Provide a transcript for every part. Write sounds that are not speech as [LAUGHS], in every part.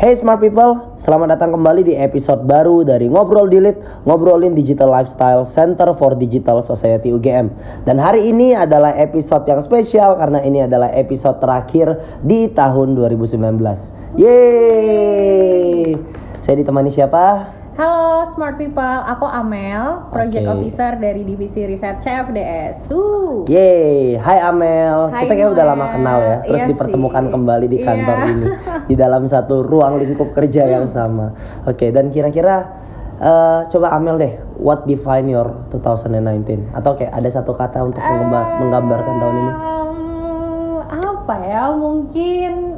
Hey smart people, selamat datang kembali di episode baru dari Ngobrol Dilit, ngobrolin digital lifestyle Center for Digital Society UGM. Dan hari ini adalah episode yang spesial karena ini adalah episode terakhir di tahun 2019. Yeay! Saya ditemani siapa? Halo smart people, aku Amel, project Oke. officer dari divisi riset CFDS. Uh. Yeay, hai Amel. Hai, Kita kayak udah lama kenal ya. Terus Iya dipertemukan sih. kembali di kantor Iya. [LAUGHS] ini di dalam satu ruang lingkup kerja yang [LAUGHS] sama. Oke, dan kira-kira eh, coba Amel deh, what define your 2019? Atau kayak ada satu kata untuk menggambar- menggambarkan tahun ini? Um, apa ya? Mungkin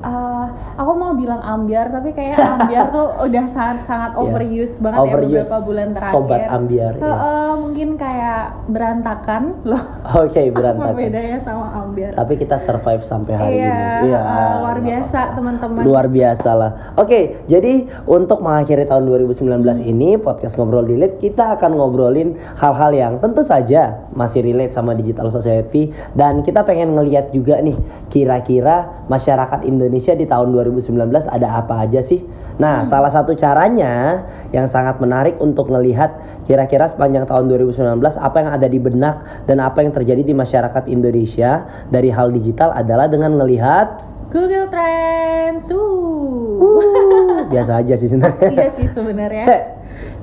uh, aku mau bilang ambiar, tapi kayak ambiar tuh [LAUGHS] udah sangat sangat Iya. overuse banget Overuse, ya beberapa bulan terakhir. sobat ambiar, Uh, iya. uh, mungkin kayak berantakan loh. Oke, Apa [LAUGHS] berantakan. bedanya sama ambiar? Tapi kita survive sampai hari Iya, ini. uh, luar biasa teman-teman. Luar biasa lah. Oke, jadi untuk mengakhiri tahun 2019 ini podcast ngobrol dilit kita akan ngobrolin hal-hal yang tentu saja masih relate sama digital society dan kita pengen ngeliat juga nih kira-kira masyarakat Indonesia di tahun 2019 ada apa aja sih? Nah, salah satu caranya yang sangat menarik untuk ngelihat kira-kira sepanjang tahun 2019 apa yang ada di benak dan apa yang terjadi di masyarakat Indonesia dari hal digital adalah dengan ngelihat Google Trends. Uh. Uh, [LAUGHS] biasa aja sih sebenarnya. iya sih sebenarnya. Cek.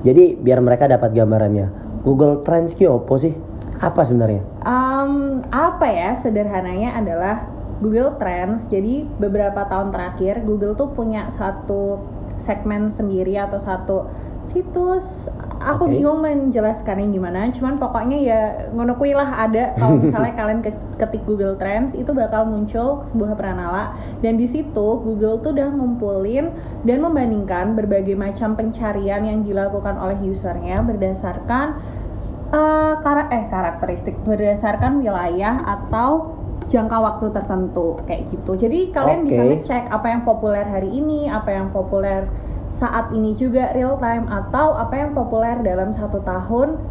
Jadi biar mereka dapat gambarannya. Google Trends ki opo sih? Apa sebenarnya? Um, apa ya sederhananya adalah Google Trends. Jadi beberapa tahun terakhir Google tuh punya satu segmen sendiri atau satu situs. Aku Oke. bingung menjelaskannya gimana. Cuman pokoknya ya ngono kui lah ada kalau [LAUGHS] misalnya kalian ke- ketik Google Trends itu bakal muncul sebuah peranala dan di situ Google tuh udah ngumpulin dan membandingkan berbagai macam pencarian yang dilakukan oleh usernya berdasarkan eh, kara- eh karakteristik berdasarkan wilayah atau jangka waktu tertentu kayak gitu. Jadi kalian bisa Oke. ngecek apa yang populer hari ini, apa yang populer saat ini juga real time atau apa yang populer dalam satu tahun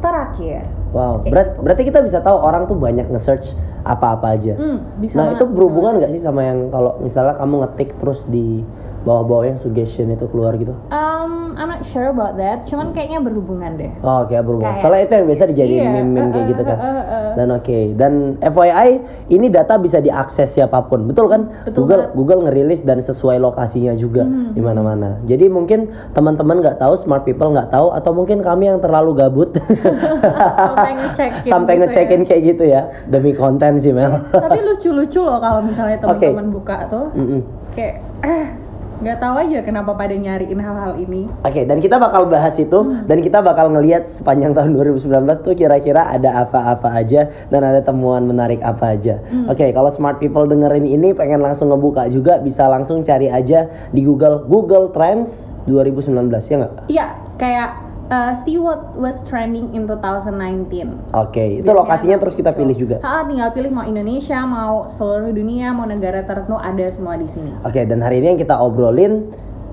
terakhir. Wow, Kayak berat- gitu. berarti kita bisa tahu orang tuh banyak nge-search apa-apa aja. Hmm, bisa nah, itu bisa berhubungan nggak sih sama yang kalau misalnya kamu ngetik terus di bawah-bawahnya suggestion itu keluar gitu? Um, I'm not sure about that. Cuman kayaknya berhubungan deh. Oh, kayak berhubungan. Kayak- Soalnya itu yang biasa dijadiin Iya, meme-meme kayak uh, gitu kan. uh, uh, uh. Dan oke, dan FYI ini data bisa diakses siapa pun, betul kan? Betul Google banget. Google ngerilis dan sesuai lokasinya juga Hmm. di mana-mana. Jadi mungkin teman-teman nggak tahu, smart people nggak tahu, atau mungkin kami yang terlalu gabut Sampai [LAUGHS] ngecekin sampai gitu ngecekin kayak gitu ya demi konten sih Mel. Tapi lucu-lucu loh kalau misalnya [LAUGHS] teman-teman buka tuh. Mm-mm. Kayak eh nggak tahu aja kenapa pada nyariin hal-hal ini. Oke, dan kita bakal bahas itu Hmm. dan kita bakal ngelihat sepanjang tahun 2019 tuh kira-kira ada apa-apa aja dan ada temuan menarik apa aja. Hmm. Oke, kalau smart people dengerin ini pengen langsung ngebuka juga bisa langsung cari aja di Google Google Trends 2019 ya nggak? Iya, kayak uh, see what was trending in 2019. Oke, itu Biasanya lokasinya terus kita muncul. pilih juga. Ha, tinggal pilih mau Indonesia, mau seluruh dunia, mau negara tertentu ada semua di sini. Oke, dan hari ini yang kita obrolin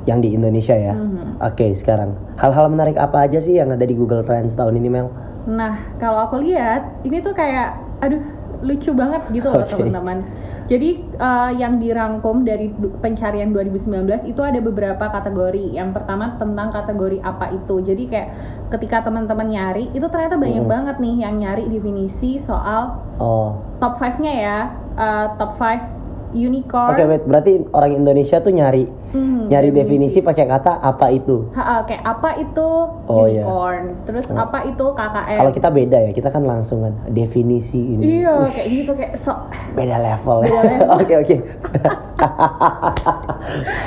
yang di Indonesia ya. Mhm. Oke, sekarang hal-hal menarik apa aja sih yang ada di Google Trends tahun ini Mel? Nah, kalau aku lihat ini tuh kayak aduh lucu banget gitu loh Oke. teman-teman. Jadi uh, yang dirangkum dari pencarian 2019 itu ada beberapa kategori. Yang pertama tentang kategori apa itu. Jadi kayak ketika teman-teman nyari itu ternyata banyak Mm. banget nih yang nyari definisi soal Oh, top 5-nya ya. Uh, top 5 unicorn. oke wait, berarti orang Indonesia tuh nyari Mhm, nyari definisi pakai kata apa itu? Ha, kayak apa itu Oh, iya. unicorn, terus Oh. apa itu KKN. Kalau kita beda ya, kita kan langsung kan definisi ini. Iya, kayak gitu kayak so Beda level ya. [LAUGHS] Oke oke. [LAUGHS]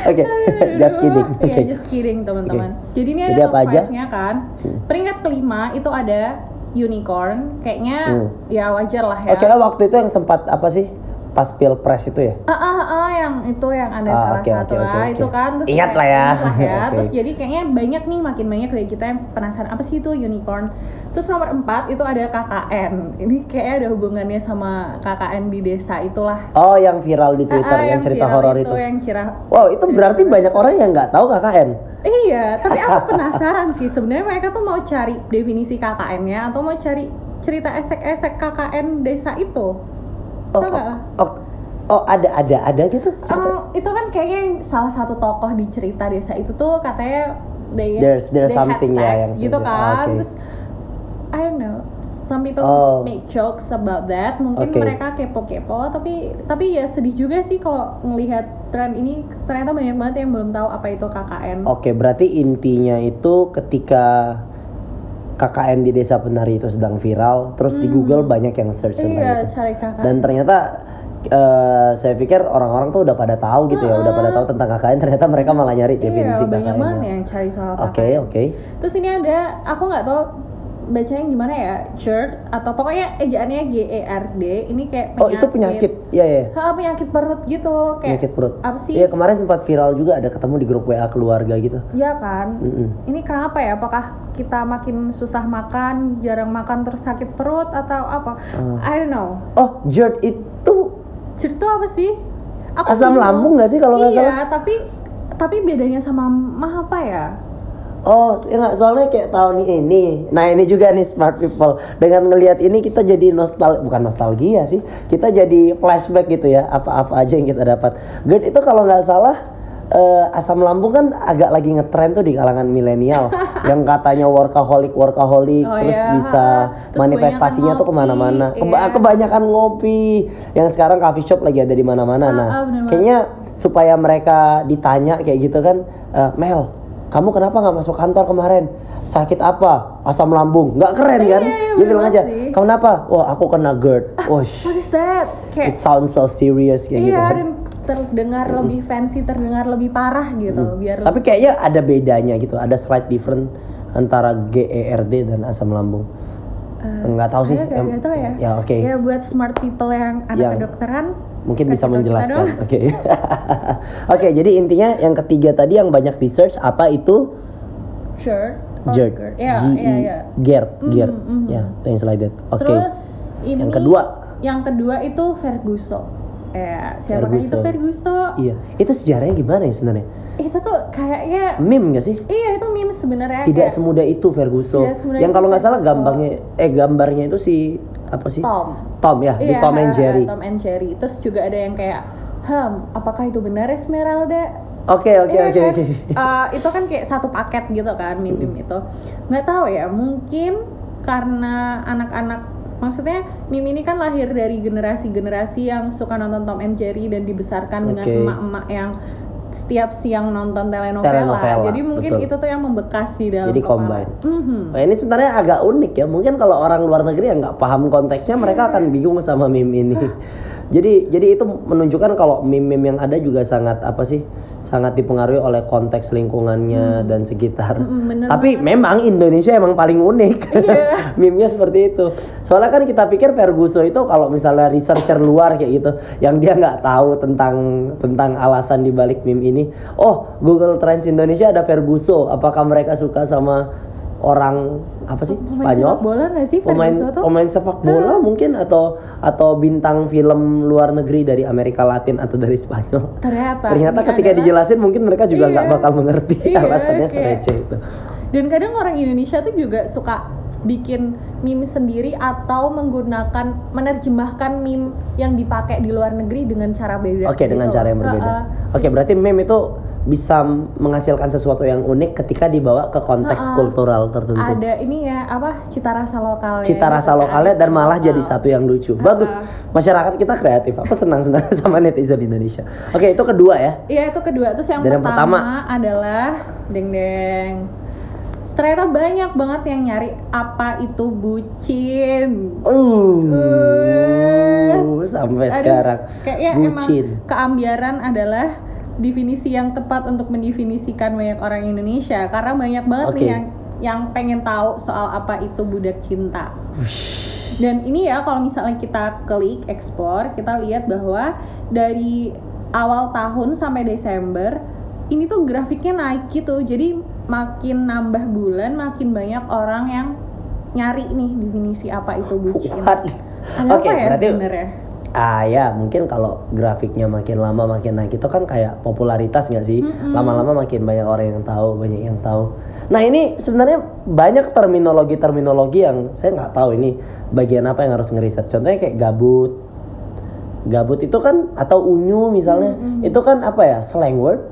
Oke, just kidding. Iya, Oke. just kidding teman-teman. Jadi ini ada Jadi top apa aja? 5-nya kan. Hmm. Peringkat kelima itu ada unicorn. Kayaknya Hmm. ya wajar lah ya. Oke lah waktu itu yang sempat apa sih? Pas pilpres itu ya? Ah, ah, ah, yang itu yang ada Ah, salah oke, satu oke, lah oke, itu kan terus Ingat lah ya. lah ya. [LAUGHS] Oke. terus jadi kayaknya banyak nih makin banyak dari kita yang penasaran apa sih itu unicorn terus nomor empat itu ada KKN ini kayaknya ada hubungannya sama KKN di desa itulah Oh yang viral di Twitter Ah, ah, yang cerita horor itu. yang cerita Wow itu berarti banyak orang yang nggak tahu KKN. Iya, tapi aku [LAUGHS] penasaran sih sebenarnya mereka tuh mau cari definisi KKN-nya atau mau cari cerita esek-esek KKN desa itu. Oh, oh, oh, Oh ada ada ada gitu. Eh, itu kan kayaknya yang salah satu tokoh di cerita desa itu tuh katanya they, There's- there's they had something ya sex yang gitu kan oke. terus I don't know some people Oh. make jokes about that mungkin Oke. mereka kepo-kepo tapi tapi ya sedih juga sih kalau ngelihat tren ini ternyata banyak banget yang belum tahu apa itu KKN Oke, berarti intinya itu ketika KKN di desa penari itu sedang viral, terus di Google banyak yang search tentang iya itu. cari KKN Dan ternyata eh, saya pikir orang-orang tuh udah pada tahu gitu ya, udah pada tahu tentang KKN, ternyata mereka malah nyari definisi iya, banyak KKN. banget -nya. yang cari soal KKN Oke, oke. Terus ini ada, aku nggak tahu bacanya gimana ya, GERD atau pokoknya ejaannya G E R D. Ini kayak penyakit. Oh, itu penyakit. Iya, iya. Ha, penyakit perut gitu, kayak Penyakit perut. apa sih? Iya, kemarin sempat viral juga ada ketemu di grup WA keluarga gitu. Ya kan. Mm-mm. Ini kenapa ya? Apakah kita makin susah makan, jarang makan terus sakit perut atau apa? Ah. I don't know. Oh, GERD itu GERD itu apa sih? Aku asam bingung. lambung nggak sih kalau nggak Iya, salah? tapi tapi bedanya sama mah apa ya? Oh, ya nggak soalnya kayak tahun ini. Nah ini juga nih smart people. Dengan ngelihat ini kita jadi nostal, bukan nostalgia sih. Kita jadi flashback gitu ya. Apa-apa aja yang kita dapat. GERD itu kalau nggak salah eh, asam lambung kan agak lagi ngetren tuh di kalangan milenial. [LAUGHS] yang katanya workaholic, workaholic, Oh, terus iya. bisa Terus manifestasinya tuh ke mana-mana. ngopi, Keba- iya. Kebanyakan ngopi. Yang sekarang coffee shop lagi ada di mana-mana. Ah, Nah, ah, kayaknya supaya mereka ditanya kayak gitu kan, eh, Mel, kamu kenapa nggak masuk kantor kemarin? Sakit apa? Asam lambung? Nggak keren kan? Iya, iya, Dia bilang aja, sih. kenapa? Wah, aku kena GERD. Wah, What is that? it sounds so serious kayak gitu. iya kan. dan terdengar lebih fancy, terdengar lebih parah gitu. Biar Tapi kayaknya ada bedanya gitu, ada slight different antara GERD dan asam lambung. Eh, Nggak tahu sih. Nggak tahu ya. Ya oke. Ya buat smart people yang anak Yang kedokteran Mungkin bisa kasih kita menjelaskan. Oke. [LAUGHS] Oke, jadi intinya yang ketiga tadi yang banyak di search apa itu? Sure. GERD. Iya, G- iya, iya. GERD, GERD. Ya, things like that. Oke. Terus ini Yang kedua? Yang kedua itu Ferguso. Eh, siapa kan itu Ferguso. Ferguso? Iya. Itu sejarahnya gimana ya sebenarnya? Itu tuh kayaknya Meme gak sih? iya itu meme sebenarnya Tidak kayak semudah itu Ferguson. Tidak semudah Yang kalau nggak salah Ferguson. gambarnya eh gambarnya itu si apa sih? Tom. Tom ya, di Iya, Tom and Jerry. Tom and Jerry. Terus juga ada yang kayak, "Ham, apakah itu benar Esmeralda?" Oke, oke, Iya oke, kan? oke. Eh, itu kan kayak satu paket gitu kan meme-meme itu. Nggak tahu ya, mungkin karena anak-anak maksudnya meme ini kan lahir dari generasi-generasi yang suka nonton Tom and Jerry dan dibesarkan dengan Oke. emak-emak yang setiap siang nonton telenovela. Telenovela, Jadi mungkin betul. itu tuh yang membekas di dalam Jadi kepala. combine. Mhm. Nah, ini sebenarnya agak unik ya. Mungkin kalau orang luar negeri yang nggak paham konteksnya, mereka akan bingung sama meme ini. [LAUGHS] jadi, jadi itu menunjukkan kalau meme-meme yang ada juga sangat apa sih? Sangat dipengaruhi oleh konteks lingkungannya dan sekitar. Mm-mm, bener Tapi memang Indonesia emang paling unik. [LAUGHS] Iya. [LAUGHS] Meme-nya seperti itu. Soalnya kan kita pikir Ferguson itu kalau misalnya researcher luar kayak gitu, yang dia nggak tahu tentang tentang alasan dibalik meme ini. Oh, Google Trends Indonesia ada Ferguson. Apakah mereka suka sama orang apa sih Pemain Spanyol? sepak bola nggak sih Pemain pemain sepak bola mungkin atau atau bintang film luar negeri dari Amerika Latin atau dari Spanyol. Ternyata. Ternyata ini ketika adalah- dijelasin mungkin mereka juga nggak Iya. bakal mengerti Iya, alasannya kayak- sereceh itu. Dan kadang orang Indonesia tuh juga suka bikin meme sendiri atau menggunakan menerjemahkan meme yang dipakai di luar negeri dengan cara beda. Oke, dengan gitu. cara yang berbeda. Heeh. Oke, berarti meme itu bisa menghasilkan sesuatu yang unik ketika dibawa ke konteks Ha-ha. kultural tertentu. Ada ini ya apa cita rasa lokalnya. Cita rasa gitu lokalnya dan malah Lokal. jadi satu yang lucu. Bagus. Masyarakat kita kreatif. Aku senang sebenarnya [LAUGHS] sama netizen Indonesia. Oke, itu kedua ya. Iya itu kedua terus yang Dan yang pertama, pertama? adalah deng deng. Ternyata banyak banget yang nyari apa itu bucin. Uh, sampai Aduh, sekarang. kayaknya Bucin. emang keambiaran adalah definisi yang tepat untuk mendefinisikan banyak orang Indonesia karena banyak banget nih Oke. yang yang pengen tahu soal apa itu budak cinta. Dan ini ya kalau misalnya kita klik explore, kita lihat bahwa dari awal tahun sampai Desember ini tuh grafiknya naik gitu. Jadi makin nambah bulan, makin banyak orang yang nyari nih definisi apa itu bucin. What? Ada Oke, apa ya berarti sebenarnya? Ah ya, mungkin kalau grafiknya makin lama makin naik itu kan kayak popularitas nggak sih? Mm-mm. Lama-lama makin banyak orang yang tahu, banyak yang tahu. Nah ini sebenarnya banyak terminologi-terminologi yang saya nggak tahu ini bagian apa yang harus ngeriset. Contohnya kayak gabut, gabut itu kan atau unyu misalnya itu kan apa ya slang word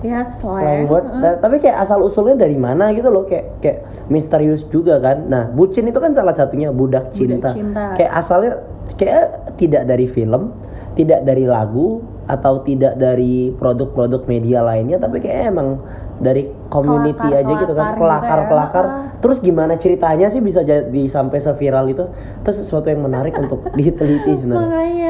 ya slang slang, word Heeh. Ta- tapi kayak asal usulnya dari mana gitu loh kayak kayak misterius juga kan nah bucin itu kan salah satunya budak cinta, cinta. kayak asalnya kayak tidak dari film tidak dari lagu atau tidak dari produk-produk media lainnya tapi kayak emang dari community Kelakar- aja gitu kan kelakar gitu ya. pelakar-pelakar Heeh. terus gimana ceritanya sih bisa jadi sampai seviral itu itu sesuatu yang menarik untuk diteliti sebenarnya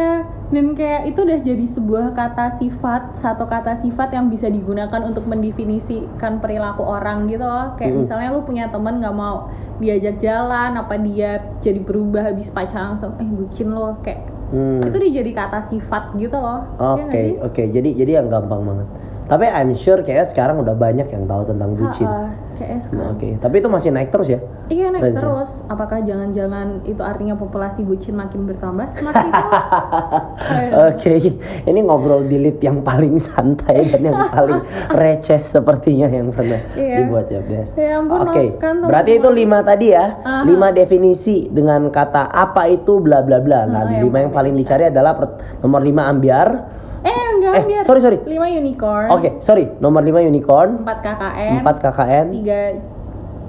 dan kayak itu udah jadi sebuah kata sifat satu kata sifat yang bisa digunakan untuk mendefinisikan perilaku orang gitu loh kayak Mm-mm. misalnya lu punya temen nggak mau diajak jalan apa dia jadi berubah habis pacaran langsung eh bucin lo kayak Hmm. itu udah jadi kata sifat gitu loh Oke, Iya nggak sih? oke. Jadi jadi yang gampang banget. Tapi I'm sure kayak sekarang udah banyak yang tahu tentang bucin. Nah, sekarang Oke, tapi itu masih naik terus ya? Iya naik terus. Apakah jangan-jangan itu artinya populasi bucin makin bertambah semakin? [LAUGHS] Oke, ini ngobrol di lead yang paling santai dan yang paling [LAUGHS] receh sepertinya yang pernah Iya. dibuat ya, Des. Ya Oke, kan berarti itu lima tadi ya, Aha. lima definisi dengan kata apa itu bla bla bla. Nah, Ah, yang lima yang paling dicari adalah nomor lima ambiar. Eh enggak Eh, biar. sorry, sorry. 5 unicorn. Oke, sorry, nomor lima unicorn, 4 KKN. empat KKN, 3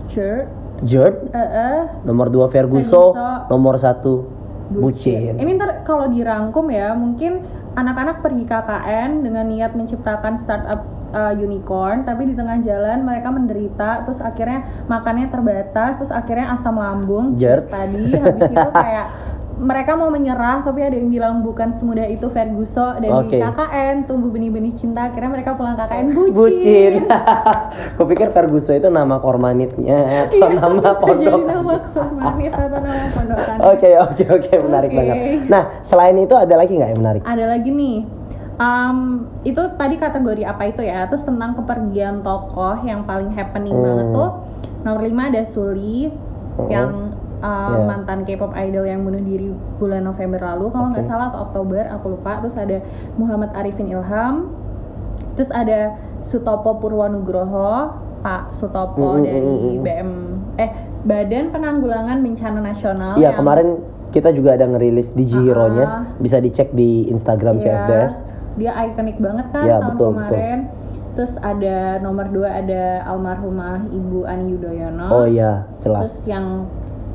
jerk. Jerd, Eh eh. nomor dua Ferguso, Ferguso. nomor satu bucin. Ini ntar kalau dirangkum ya, mungkin anak-anak pergi KKN dengan niat menciptakan startup uh, unicorn, tapi di tengah jalan mereka menderita, terus akhirnya makannya terbatas, terus akhirnya asam lambung Jerd. tadi, habis itu kayak [LAUGHS] mereka mau menyerah, tapi ada yang bilang bukan semudah itu Ferguso Oke. di KKN tumbuh benih-benih cinta, akhirnya mereka pulang KKN bucin. Bucin. [LAUGHS] [LAUGHS] Kupikir Ferguso itu nama kormanitnya atau Iya, nama pondok. nama kormanit atau nama pondokan. Oke oke oke menarik Oke. banget. Nah selain itu ada lagi nggak yang menarik? ada lagi nih um, itu tadi kategori apa itu ya terus tentang kepergian tokoh yang paling happening Hmm. banget tuh nomor 5 ada Suli Hmm. yang uh, Yeah. mantan K-pop idol yang bunuh diri bulan November lalu kalau nggak Oke. salah atau Oktober aku lupa terus ada Muhammad Arifin Ilham terus ada Sutopo Purwonugroho Pak Sutopo Hmm, hmm, dari. BM eh Badan Penanggulangan Bencana Nasional Iya yang- kemarin kita juga ada ngerilis di Hero-nya, Ah. bisa dicek di Instagram Iya, CFDS. Dia ikonik banget kan Iya, tahun betul, kemarin. Terus ada nomor dua ada almarhumah Ibu Ani Yudhoyono. Oh iya Terus jelas yang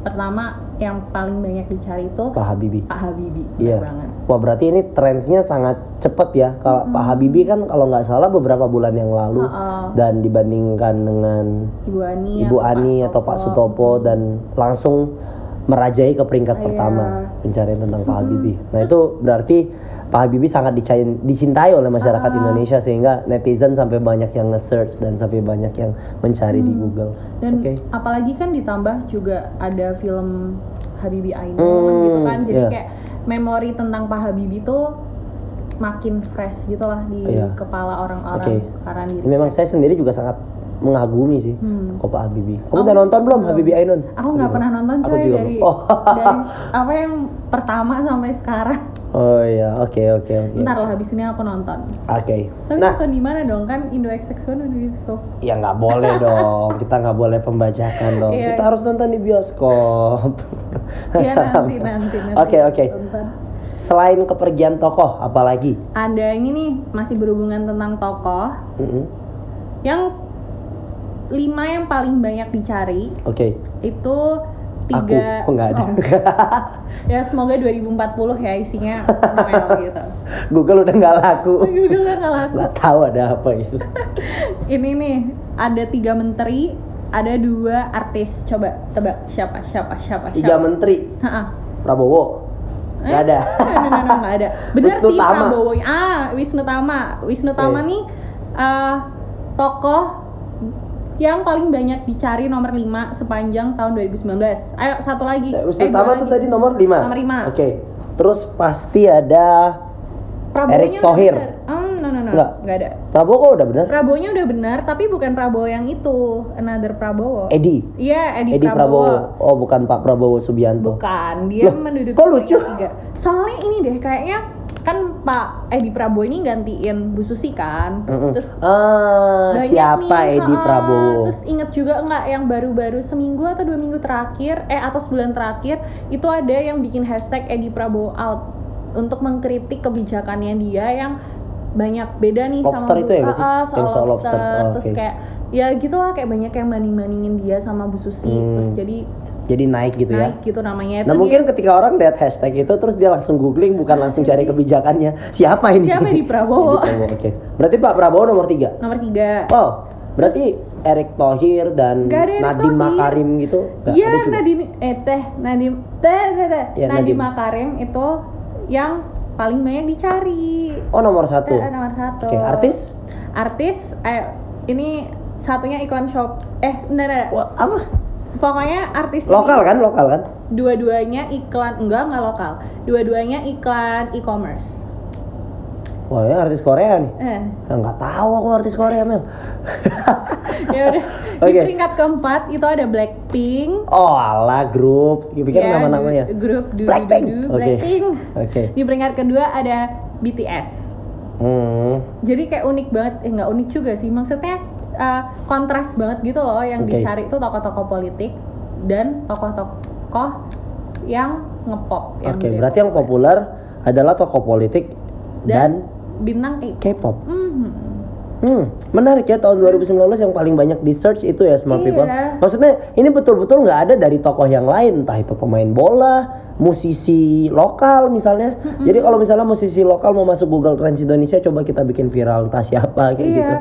pertama yang paling banyak dicari itu Pak Habibie. Pak Habibie. Iya. banget. Wah berarti ini trendsnya sangat cepet ya. Kalau Pak Habibie kan kalau nggak salah beberapa bulan yang lalu Heeh. dan dibandingkan dengan Ibu Ani Ibu Pak Ani atau Pak Sutopo dan langsung merajai ke peringkat Iya. pertama pencarian tentang Pak Habibie. Nah itu berarti Pak Habibie sangat dicintai, oleh masyarakat Ah. Indonesia sehingga netizen sampai banyak yang nge-search dan sampai banyak yang mencari di Google. Hmm. Dan Oke. apalagi kan ditambah juga ada film Habibie Ainun Hmm, gitu kan. Jadi iya. kayak memori tentang Pak Habibie tuh makin fresh gitu lah di Iya. kepala orang-orang Oke. karena Memang saya sendiri juga sangat mengagumi sih Hmm. tokoh Pak Habibie. Kamu Aku udah nonton belum belum. Habibie Ainun? Aku nggak pernah nonton Aku coy juga dari belum. Oh. dari [LAUGHS] apa yang pertama sampai sekarang. Oh iya, oke oke oke. Ntar lah habis ini aku nonton. Oke. Tapi Nah, nonton di mana dong kan Indo XX1 udah gitu. ya nggak boleh [LAUGHS] dong. Kita nggak boleh pembajakan dong. Iya. Kita harus nonton di bioskop. Iya [LAUGHS] nanti nanti. Oke oke. Tonton. Selain kepergian tokoh, apalagi? Ada ini nih masih berhubungan tentang tokoh Mm-mm. yang lima yang paling banyak dicari Oke. itu Aku. tiga Oh nggak ada. oh, [LAUGHS] ya semoga 2040 ya isinya [LAUGHS] Noel gitu Google udah nggak laku. [LAUGHS] Google nggak laku Nggak tahu ada apa gitu. ini nih ada tiga menteri ada dua artis coba tebak siapa siapa siapa Tiga siapa menteri. Ha-ha. Prabowo. Eh? Nggak ada. No, no, no, no, nggak ada. Wisnu sih Tama. Prabowo. Ah, Wisnu Tama. Wisnu Tama Oke. nih eh, tokoh yang paling banyak dicari nomor 5 sepanjang tahun 2019. Ayo satu lagi. Wisnu Eh, Tama dua tuh lagi. tadi nomor 5. Nomor lima. Oke. Terus pasti ada Prabowo-nya Erick Thohir. Hmm, no, no, no. Nggak. Nggak ada. Prabowo kok udah bener? Prabowo-nya udah benar, tapi bukan Prabowo yang itu. Another Prabowo. Edi. Iya, Edi, Edi Prabowo. Prabowo. Oh, bukan Pak Prabowo Subianto. Bukan, dia Loh, menduduki kok lucu? Soalnya ini deh kayaknya kan Pak Edi Prabowo ini gantiin Bu Susi kan. Mm-mm. Terus banyak siapa nih, Edi. Prabowo? Terus inget juga nggak yang baru-baru seminggu atau dua minggu terakhir, eh atau sebulan terakhir itu ada yang bikin hashtag Edi Prabowo out. untuk mengkritik kebijakannya dia yang banyak beda nih Lobster sama itu ya sih? Ah, ah, soal, soal lobster, lobster. Oh, terus oke. kayak ya gitulah kayak banyak yang banding bandingin dia sama Bu Susi Hmm. terus jadi Jadi naik gitu ya. naik gitu namanya itu Nah dia- mungkin ketika orang lihat hashtag itu terus dia langsung googling bukan langsung cari kebijakannya siapa ini? Siapa di [LAUGHS] Prabowo? Di Prabowo, Oke. Berarti Pak Prabowo nomor tiga. nomor tiga Oh, berarti Erick Thohir dan Nadiem. Makarim gitu. Iya? Nadiem eh teh Nadiem teh teh teh Ya, Nadiem. Makarim itu yang paling banyak dicari Oh nomor satu. Eh, nomor satu Oke, artis? artis eh ini satunya iklan shop eh. Wah, apa? Pokoknya artis ini Lokal kan? Lokal kan? dua-duanya iklan enggak enggak lokal dua-duanya iklan e-commerce Wah, ya artis Korea nih. eh Ya, nggak tahu aku artis Korea Mel. [LAUGHS] ya udah [LAUGHS] di Oke. peringkat keempat itu ada Blackpink Oh, ala grup. Pikir Ya, nama-namanya. grup du- Blackpink. du- du- Oke. Blackpink Oke. di peringkat kedua ada BTS Hmm. jadi kayak unik banget eh nggak unik juga sih maksudnya uh, kontras banget gitu loh yang Oke. dicari itu tokoh-tokoh politik dan tokoh-tokoh yang ngepop yang Oke, gede berarti yang pop. populer adalah tokoh politik dan, bintang kayak K-pop. Mhm. Hmm, menarik ya tahun 2019 yang paling banyak di search itu ya smart Iya. people. Maksudnya ini betul-betul nggak ada dari tokoh yang lain, entah itu pemain bola, musisi lokal misalnya. Jadi kalau misalnya musisi lokal mau masuk Google Trends Indonesia, coba kita bikin viral entah siapa kayak Iya. gitu.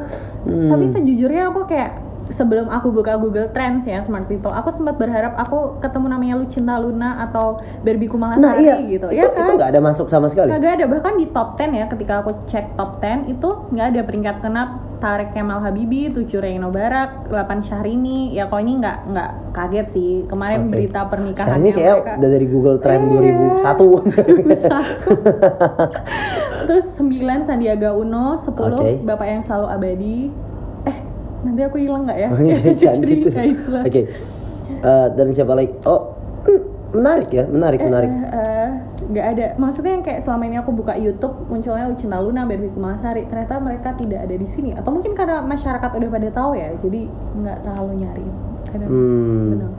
Hmm. Tapi sejujurnya aku kayak sebelum aku buka Google Trends ya Smart People, aku sempat berharap aku ketemu namanya Lucinta Luna atau Barbie Kumalasari nah iya, gitu. itu, ya itu kan? nggak ada masuk sama sekali. Kagak ada bahkan di top 10 ya ketika aku cek top 10 itu nggak ada peringkat keenam Tarek Kemal Habibi, Tujuh Reino Barak, 8 Syahrini. Ya kok ini nggak nggak kaget sih kemarin Oke. berita pernikahannya ini kayak mereka. udah dari Google Trend Iya. 2001. [LAUGHS] Terus 9 Sandiaga Uno, 10 Oke. Bapak yang selalu abadi. Eh, nanti aku hilang nggak ya? Oh, iya, [LAUGHS] Jadi gitu. kayak itulah. Oke. Eh, dan siapa lagi? Oh, hmm, menarik ya, menarik, menarik. Eh, eh, nggak ada. Maksudnya yang kayak selama ini aku buka YouTube munculnya Lucinta Luna, Barbie Kumalasari. Ternyata mereka tidak ada di sini. Atau mungkin karena masyarakat udah pada tahu ya, jadi nggak terlalu nyari. Kadang. Hmm. Benar.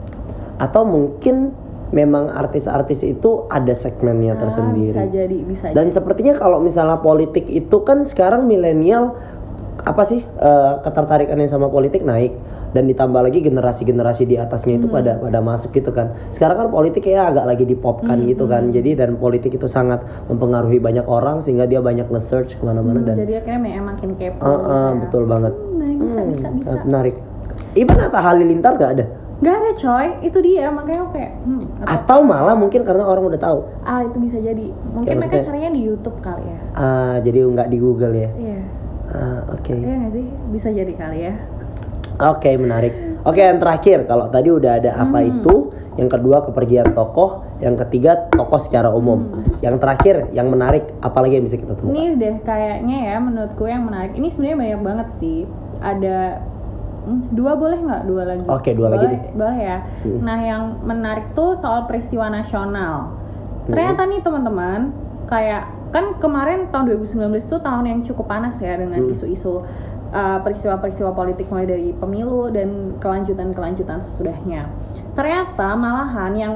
Atau mungkin memang artis-artis itu ada segmennya Ah, tersendiri. Bisa jadi, bisa Dan jadi. sepertinya kalau misalnya politik itu kan sekarang milenial apa sih eh, ketertarikannya sama politik naik dan ditambah lagi generasi-generasi di atasnya itu Hmm. pada pada masuk gitu kan. Sekarang kan politik ya agak lagi dipopkan Hmm, gitu kan. Jadi dan politik itu sangat mempengaruhi banyak orang sehingga dia banyak nge-search ke mana-mana Hmm, dan jadi akhirnya memang makin kepo. Eh, eh, ya. betul banget. Hmm, nah, bisa, Hmm, bisa, bisa. menarik. Even Atta Halilintar gak ada. Gak ada coy, itu dia makanya kayak hmm, atau- Atau malah mungkin karena orang udah tahu. ah itu bisa jadi. Mungkin Kayak mereka caranya di YouTube kali ya. Ah, jadi nggak di Google ya. Iya. Ah, oke. Iya nggak sih? Bisa jadi kali ya. Oke, menarik. Oke, yang terakhir kalau tadi udah ada apa Hmm. itu, yang kedua kepergian tokoh, yang ketiga tokoh secara umum. Yang terakhir yang menarik apalagi yang bisa kita temukan? Hmm. Ini deh kayaknya ya menurutku yang menarik. Ini sebenarnya banyak banget sih. Ada hmm, dua boleh nggak? Dua lagi. Oke, dua lagi Boleh- deh. Boleh ya. Hmm. Nah yang menarik tuh soal peristiwa nasional. Ternyata nih teman-teman, kayak kan kemarin tahun 2019 itu tahun yang cukup panas ya dengan Hmm. isu-isu uh, peristiwa-peristiwa politik mulai dari pemilu dan kelanjutan-kelanjutan sesudahnya. Ternyata malahan yang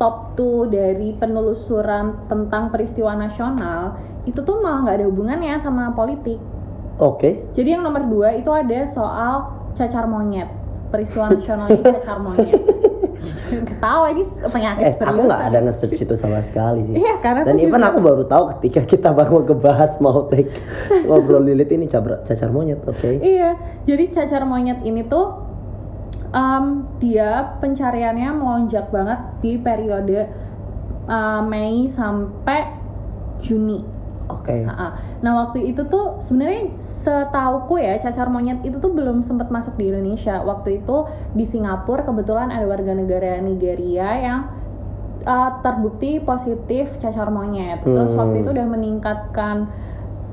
top 2 dari penelusuran tentang peristiwa nasional itu tuh malah nggak ada hubungannya sama politik. Oke. Jadi yang nomor dua itu ada soal cacar monyet. Peristiwa [LAUGHS] nasionalnya cacar monyet. Ketawa ini penyakit Eh, serius. aku nggak ada nge-search itu sama sekali sih. Iya, karena Dan even juga- aku baru tahu ketika kita baru ngebahas mau take [LAUGHS] ngobrol lilit ini cabra- cacar monyet. Oke. Iya, jadi cacar monyet ini tuh em, dia pencariannya melonjak banget di periode eh, Mei sampai Juni. Oke. Ha-ha. Nah waktu itu tuh sebenarnya setauku ya cacar monyet itu tuh belum sempat masuk di Indonesia. Waktu itu di Singapura kebetulan ada warga negara Nigeria yang uh, terbukti positif cacar monyet. Terus Hmm. waktu itu udah meningkatkan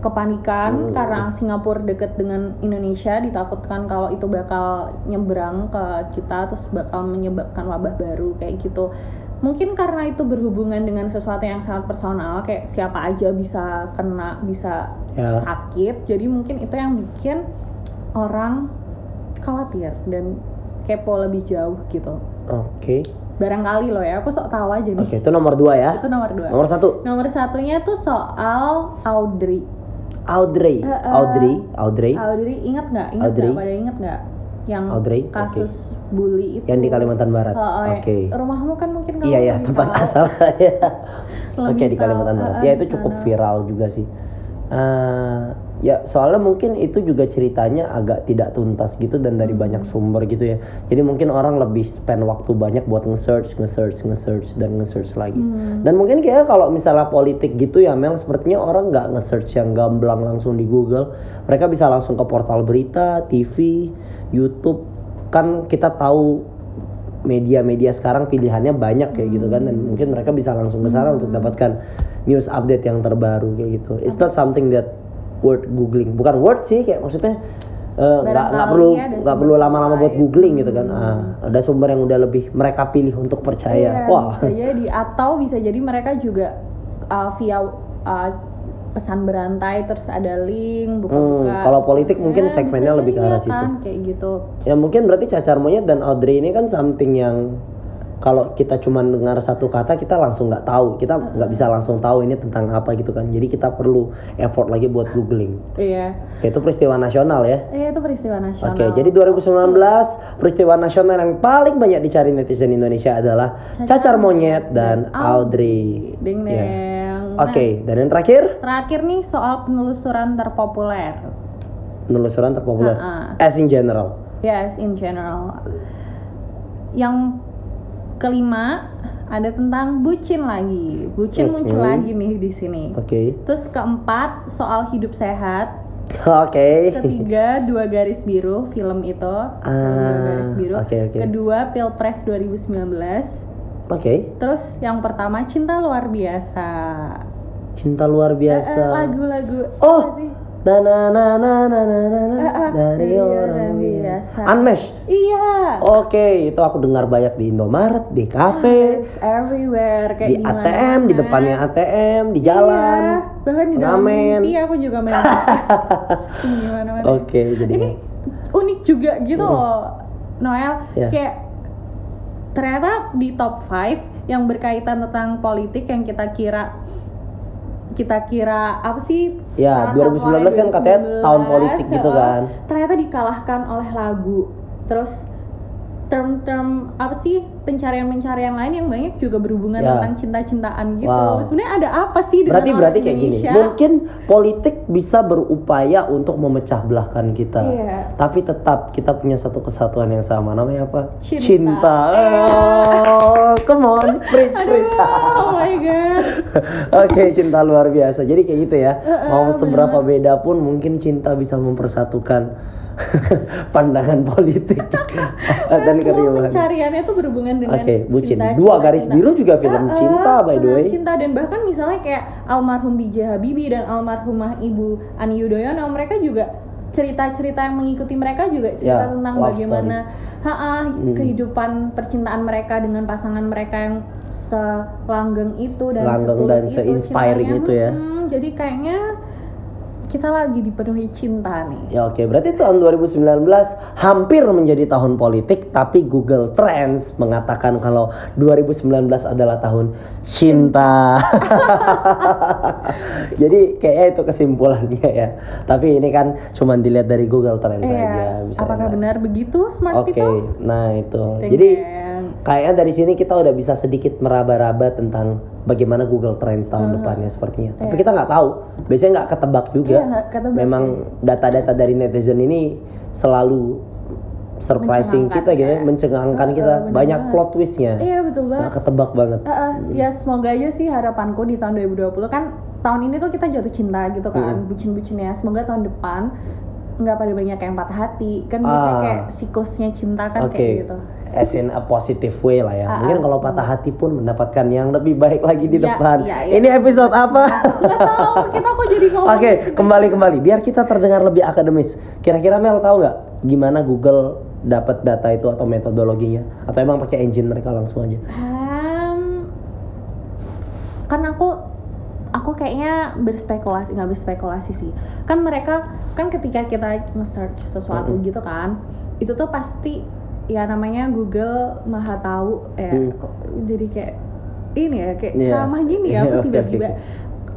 kepanikan Hmm. karena Singapura deket dengan Indonesia ditakutkan kalau itu bakal nyebrang ke kita terus bakal menyebabkan wabah baru kayak gitu mungkin karena itu berhubungan dengan sesuatu yang sangat personal kayak siapa aja bisa kena bisa Ya. sakit. Jadi mungkin itu yang bikin orang khawatir dan kepo lebih jauh gitu. Oke. barangkali loh ya aku sok tahu aja nih. Oke, itu nomor dua ya. itu nomor dua. Nomor satu, nomor satunya tuh soal Audrey. Audrey. Eh, eh. Audrey, Audrey, Audrey ingat nggak? Ingat nggak? Pada ingat nggak yang Audrey, kasus bully itu yang di Kalimantan Barat. Oh, ya. Oke. rumahmu kan mungkin Iya ya, tempat tahu. asal saya. [LAUGHS] Lebih Oke di tahu, Kalimantan Barat. eh, Ya itu di cukup viral juga sih. Eh, ya soalnya mungkin itu juga ceritanya agak tidak tuntas gitu dan dari Hmm. banyak sumber gitu ya. Jadi mungkin orang lebih spend waktu banyak buat nge-search, nge-search, nge-search dan nge-search lagi. Hmm. Dan mungkin kayak kalau misalnya politik gitu ya Mel sepertinya orang nggak nge-search yang gamblang langsung di Google. Mereka bisa langsung ke portal berita, TV, YouTube. Kan kita tahu media-media sekarang pilihannya banyak kayak gitu kan dan mungkin mereka bisa langsung ke sana untuk dapatkan news update yang terbaru kayak gitu. It's not something that worth googling. Bukan worth sih kayak maksudnya eh, nggak nggak Barangkali perlu nggak perlu lama-lama buat googling gitu kan. Ah, ada sumber yang udah lebih mereka pilih untuk percaya. Iya, Wah. bisa jadi atau bisa jadi mereka juga uh, via uh, pesan berantai terus ada link buka-buka. Hmm, kalau politik Terus, mungkin ya, segmennya lebih ke arah ya situ. kan, kayak gitu. Ya mungkin berarti cacar monyet dan Audrey ini kan something yang kalau kita cuma dengar satu kata kita langsung nggak tahu, kita nggak bisa langsung tahu ini tentang apa gitu kan. Jadi kita perlu effort lagi buat googling. Iya. Itu peristiwa nasional ya. Iya itu peristiwa nasional. Oke, jadi 2019 peristiwa nasional yang paling banyak dicari netizen Indonesia adalah cacar monyet dan Audrey. Ding Iya. deng. Oke, dan yang terakhir Terakhir nih soal penelusuran terpopuler. penelusuran terpopuler Ha-ha. as in general. Yes, in general. Yang kelima ada tentang bucin lagi. Bucin Mhm. muncul lagi nih di sini. Oke. Terus keempat soal hidup sehat. Oke. Ketiga dua garis biru film itu. film dua garis Ah, biru. oke, oke. Kedua Pilpres 2019. Oke. Terus yang pertama cinta luar biasa. Cinta luar biasa. Lagu-lagu Oh. sih? Eh, eh, dari dari orang biasa. Unmesh. Iya. Oke, itu aku dengar banyak di Indomaret, di kafe, everywhere di ATM, di depannya ATM, di jalan. Bahkan di dalam mimpi aku juga main Oke, jadi ini unik juga gitu loh Noel kayak ternyata di top 5 yang berkaitan tentang politik yang kita kira kita kira apa sih? Ya, saat 2019 kan katanya 2019, tahun politik gitu kan. ternyata dikalahkan oleh lagu. Terus term-term apa sih pencarian-pencarian lain yang banyak juga berhubungan Ya. tentang cinta-cintaan gitu Wow. sebenarnya ada apa sih dengan berarti orang berarti kayak gini. Indonesia? Mungkin politik bisa berupaya untuk memecah belahkan kita. Iya. Tapi tetap kita punya satu kesatuan yang sama. Namanya apa? Cinta. Oh, come on, preach, preach. oh my god [LAUGHS] Oke, cinta luar biasa. Jadi kayak gitu ya. Mau bener. seberapa beda pun mungkin cinta bisa mempersatukan [LAUGHS] pandangan politik [LAUGHS] dan keriuhan. pencariannya tuh berhubungan dengan Oke, bucin. cinta, Dua cinta, garis cinta. biru juga film eh, cinta, by the way. cinta dan bahkan misalnya kayak almarhum B.J. Habibie dan almarhumah Ibu Ani Yudhoyono mereka juga cerita-cerita yang mengikuti mereka juga cerita Ya, tentang bagaimana ha Hmm. kehidupan percintaan mereka dengan pasangan mereka yang selanggeng itu dan Selanggeng dan itu se-inspiring cintanya. itu ya. Hmm, jadi kayaknya kita lagi dipenuhi cinta nih. Ya oke, berarti tahun 2019 hampir menjadi tahun politik, tapi Google Trends mengatakan kalau 2019 adalah tahun cinta. [LAUGHS] Jadi kayaknya itu kesimpulannya ya. Tapi ini kan cuma dilihat dari Google Trends Iya, saja. bisa apakah enak. benar begitu smart Oke, people? nah itu. Deng, Jadi kayaknya dari sini kita udah bisa sedikit meraba-raba tentang bagaimana Google Trends tahun depannya sepertinya. Tapi kita nggak tahu. Biasanya nggak ketebak juga. Nggak ketebak, Memang data-data dari netizen ini selalu surprising kita gitu ya, ya. mencengangkan kita. bener Banyak banget. plot twistnya. Iya betul banget. Nggak ketebak banget. Eh, eh, ya semoga aja sih harapanku di tahun 2020 kan tahun ini tuh kita jatuh cinta gitu kan, bucin-bucinnya. Semoga tahun depan nggak pada banyak yang patah hati. Kan biasanya Ah. kayak siklusnya cinta kan Oke. kayak gitu. As in a positive way lah ya. Ah, Mungkin kalau patah hati pun mendapatkan yang lebih baik lagi di Iya, depan. iya, iya. Ini episode apa? Nggak tahu kita kok jadi ngomong. Oke, kembali kembali. Biar kita terdengar lebih akademis. Kira-kira Mel tahu nggak gimana Google dapat data itu atau metodologinya? Atau emang pakai engine mereka langsung aja? Hmm, kan aku aku kayaknya berspekulasi nggak berspekulasi sih kan mereka kan ketika kita nge-search sesuatu gitu kan itu tuh pasti ya namanya Google maha tahu ya Hmm. jadi kayak ini ya kayak Iya. sama gini ya [LAUGHS] aku tiba-tiba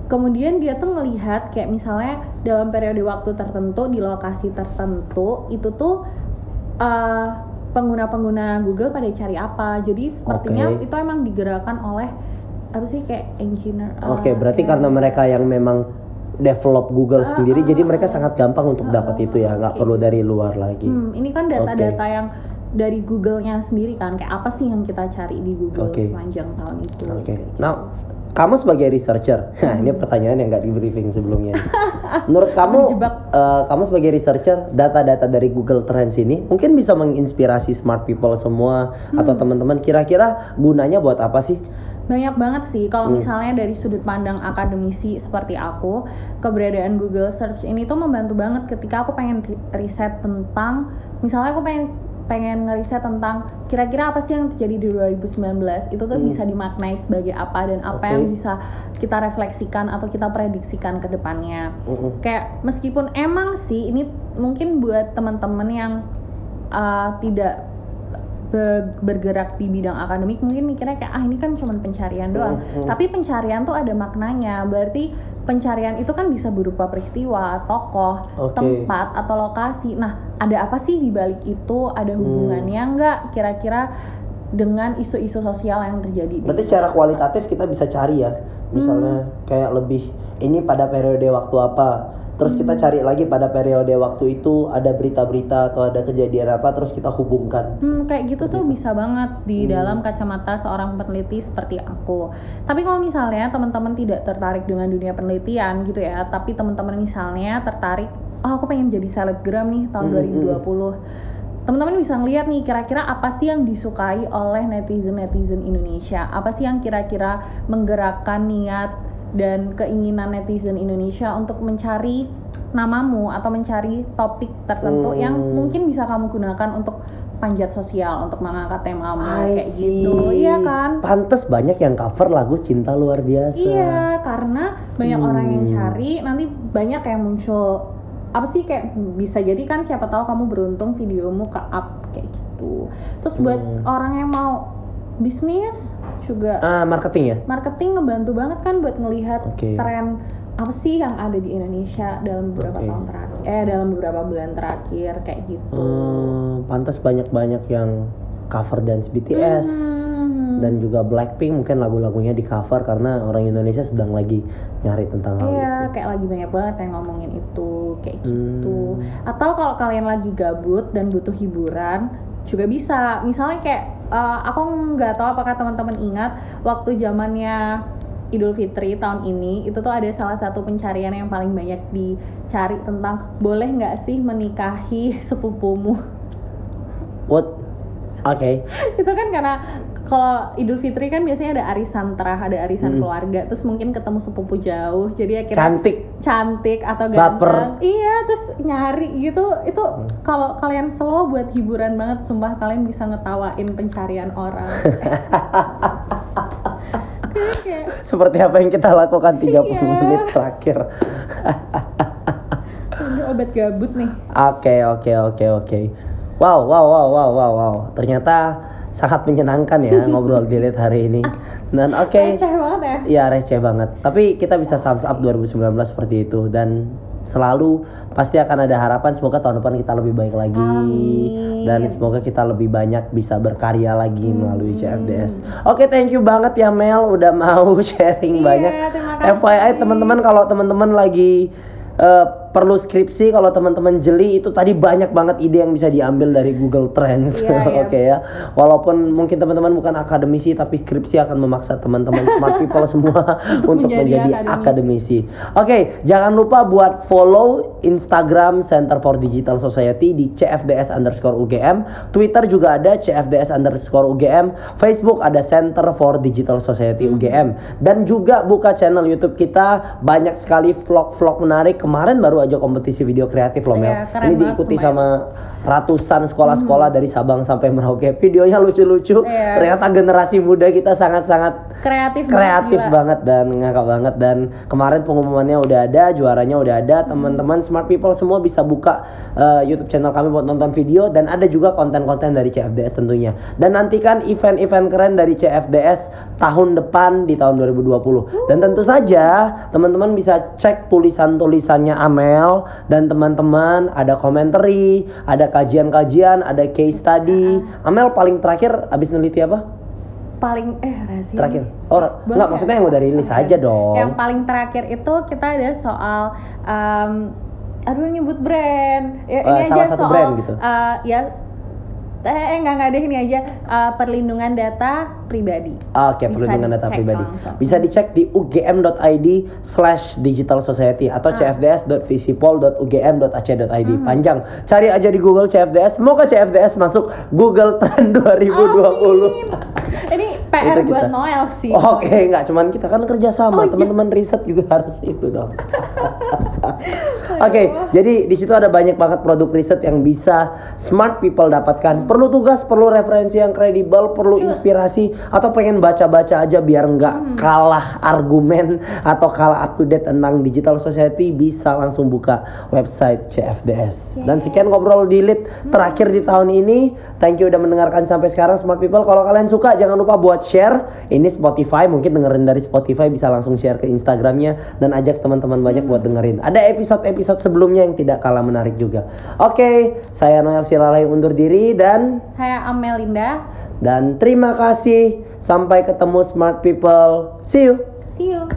kemudian dia tuh melihat kayak misalnya dalam periode waktu tertentu di lokasi tertentu itu tuh eh, pengguna-pengguna Google pada cari apa jadi sepertinya Oke. itu emang digerakkan oleh apa sih kayak engineer Oke, eh, berarti kayak- karena mereka yang memang develop Google Ah, sendiri, ah, jadi ah, mereka sangat gampang untuk Ah, dapat itu ya, nggak oke. perlu dari luar lagi. Hmm, ini kan data-data yang dari Google-nya sendiri kan, kayak apa sih yang kita cari di Google Oke. sepanjang tahun itu? Oke. kayak gitu. Nah, kamu sebagai researcher, [LAUGHS] nah ini pertanyaan yang nggak di briefing sebelumnya. [LAUGHS] Menurut kamu, eh, kamu sebagai researcher, data-data dari Google Trends ini mungkin bisa menginspirasi smart people semua Hmm. atau teman-teman. Kira-kira gunanya buat apa sih? banyak banget sih kalau Hmm. misalnya dari sudut pandang akademisi seperti aku, keberadaan Google Search ini tuh membantu banget ketika aku pengen ri- riset tentang, misalnya aku pengen pengen ngeriset tentang kira-kira apa sih yang terjadi di 2019 itu tuh Hmm. bisa dimaknai sebagai apa dan apa Oke. yang bisa kita refleksikan atau kita prediksikan ke depannya. Mm-mm. kayak meskipun emang sih ini mungkin buat teman-teman yang uh, tidak be- bergerak di bidang akademik mungkin mikirnya kayak ah ini kan cuma pencarian doang Hmm, hmm. tapi pencarian tuh ada maknanya berarti pencarian itu kan bisa berupa peristiwa tokoh Oke. tempat atau lokasi nah ada apa sih di balik itu ada Hmm. hubungannya nggak kira-kira dengan isu-isu sosial yang terjadi di Berarti secara kualitatif kita bisa cari ya, misalnya Hmm. kayak lebih ini pada periode waktu apa. Terus kita cari lagi pada periode waktu itu ada berita-berita atau ada kejadian apa, terus kita hubungkan. Hmm, kayak gitu tuh bisa banget di Hmm. dalam kacamata seorang peneliti seperti aku. Tapi kalau misalnya teman-teman tidak tertarik dengan dunia penelitian gitu ya, tapi teman-teman misalnya tertarik, oh aku pengen jadi selebgram nih tahun Hmm, 2020. Teman-teman bisa ngeliat nih kira-kira apa sih yang disukai oleh netizen-netizen Indonesia? Apa sih yang kira-kira menggerakkan niat dan keinginan netizen Indonesia untuk mencari namamu atau mencari topik tertentu Hmm. yang mungkin bisa kamu gunakan untuk panjat sosial untuk mengangkat temamu I kayak see. gitu iya kan Pantes banyak yang cover lagu cinta luar biasa. iya karena banyak Hmm. orang yang cari nanti banyak yang muncul apa sih kayak bisa jadi kan siapa tahu kamu beruntung videomu ke up kayak gitu terus buat Hmm. orang yang mau bisnis juga Ah, marketing ya? marketing ngebantu banget kan buat ngelihat Oke. tren apa sih yang ada di Indonesia dalam beberapa Oke. tahun terakhir eh dalam beberapa bulan terakhir kayak gitu Hmm, pantas banyak-banyak yang cover dance BTS Hmm. Dan juga Blackpink mungkin lagu-lagunya di cover karena orang Indonesia sedang lagi nyari tentang hal Iya, itu. kayak lagi banyak banget yang ngomongin itu, kayak gitu. Hmm. Atau kalau kalian lagi gabut dan butuh hiburan, juga bisa. Misalnya kayak eh, aku nggak tahu apakah teman-teman ingat waktu zamannya Idul Fitri tahun ini itu tuh ada salah satu pencarian yang paling banyak dicari tentang boleh nggak sih menikahi sepupumu What? Oke. [LAUGHS] itu kan karena kalau Idul Fitri kan biasanya ada arisan terah, ada arisan Mm. keluarga, terus mungkin ketemu sepupu jauh, jadi akhirnya Cantik. cantik atau Baper. ganteng. Iya, terus nyari gitu. Itu Hmm. kalau kalian slow buat hiburan banget, sumpah kalian bisa ngetawain pencarian orang. Kayak- [LAUGHS] Seperti apa yang kita lakukan 30 Iya. menit terakhir. Obat gabut nih. Oke, oke, oke, oke. Wow, wow, wow, wow, wow, wow. Ternyata sangat menyenangkan ya [LAUGHS] ngobrol di Lead hari ini. Dan oke. Receh banget ya. Iya receh banget. Tapi kita bisa thumbs up 2019 seperti itu dan selalu pasti akan ada harapan semoga tahun depan kita lebih baik lagi Amin. dan semoga kita lebih banyak bisa berkarya lagi Hmm. melalui CFDS. Oke, thank you banget ya Mel udah mau [LAUGHS] sharing Iya, banyak. FYI teman-teman kalau teman-teman lagi eh, perlu skripsi kalau teman-teman jeli itu tadi banyak banget ide yang bisa diambil dari Google Trends. Iya, [LAUGHS] iya. Oke ya. Walaupun mungkin teman-teman bukan akademisi tapi skripsi akan memaksa teman-teman smart people semua [LAUGHS] untuk menjadi menjadi akademisi. Oke, jangan lupa buat follow Instagram Center for Digital Society di CFDS underscore UGM. Twitter juga ada CFDS underscore UGM. Facebook ada Center for Digital Society UGM. Dan juga buka channel YouTube kita banyak sekali vlog-vlog menarik. Kemarin baru aja kompetisi video kreatif loh Mel. Iya, keren Ini banget diikuti sama ratusan sekolah-sekolah dari Sabang sampai Merauke. Videonya lucu-lucu. Iya. Ternyata generasi muda kita sangat-sangat kreatif kreatif gila. banget dan ngakak banget. Dan kemarin pengumumannya udah ada juaranya udah ada. Teman-teman smart people semua bisa buka uh, YouTube channel kami buat nonton video. Dan ada juga konten-konten dari CFDS tentunya. Dan nantikan event-event keren dari CFDS tahun depan di tahun 2020 dan tentu saja teman-teman bisa cek tulisan-tulisannya Amel. Dan teman-teman ada komentari ada kajian-kajian ada case study. Amel paling terakhir abis neliti apa? Paling eh rahasia. Terakhir. Oh Boleh enggak ya? maksudnya yang udah rilis aja dong. Yang paling terakhir itu kita ada soal um, aduh nyebut brand. Ya, Eh, ini salah aja satu soal brand gitu. uh, ya eh eh, enggak enggak deh ini aja uh, perlindungan data pribadi Oke, Bisa perlindungan data pribadi. langsung. Bisa dicek di ugm.id slash digital society atau Ah. cfds.visipol.ugm.ac.id. Hmm. Panjang. Cari aja di Google CFDS. Semoga CFDS masuk Google Trend 2020. ini PR Itu buat kita. Noel sih Oke, nggak cuman kita kan kerja sama, Oh, iya. teman-teman riset juga harus itu dong. [LAUGHS] Oke, jadi di situ ada banyak banget produk riset yang bisa smart people dapatkan. Perlu tugas, perlu referensi yang kredibel, perlu Cus. inspirasi atau pengen baca-baca aja biar nggak Hmm. kalah argumen [LAUGHS] atau kalah up to date tentang digital society bisa langsung buka website CFDS. Dan sekian ngobrol di Lit Hmm. terakhir di tahun ini. Thank you udah mendengarkan sampai sekarang smart people. Kalau kalian suka jangan lupa buat share. Ini Spotify, mungkin dengerin dari Spotify bisa langsung share ke Instagramnya dan ajak teman-teman banyak buat dengerin. Ada episode-episode sebelumnya yang tidak kalah menarik juga. Oke, saya Noel Silalai undur diri dan saya Amelinda dan terima kasih. Sampai ketemu smart people. See you. see you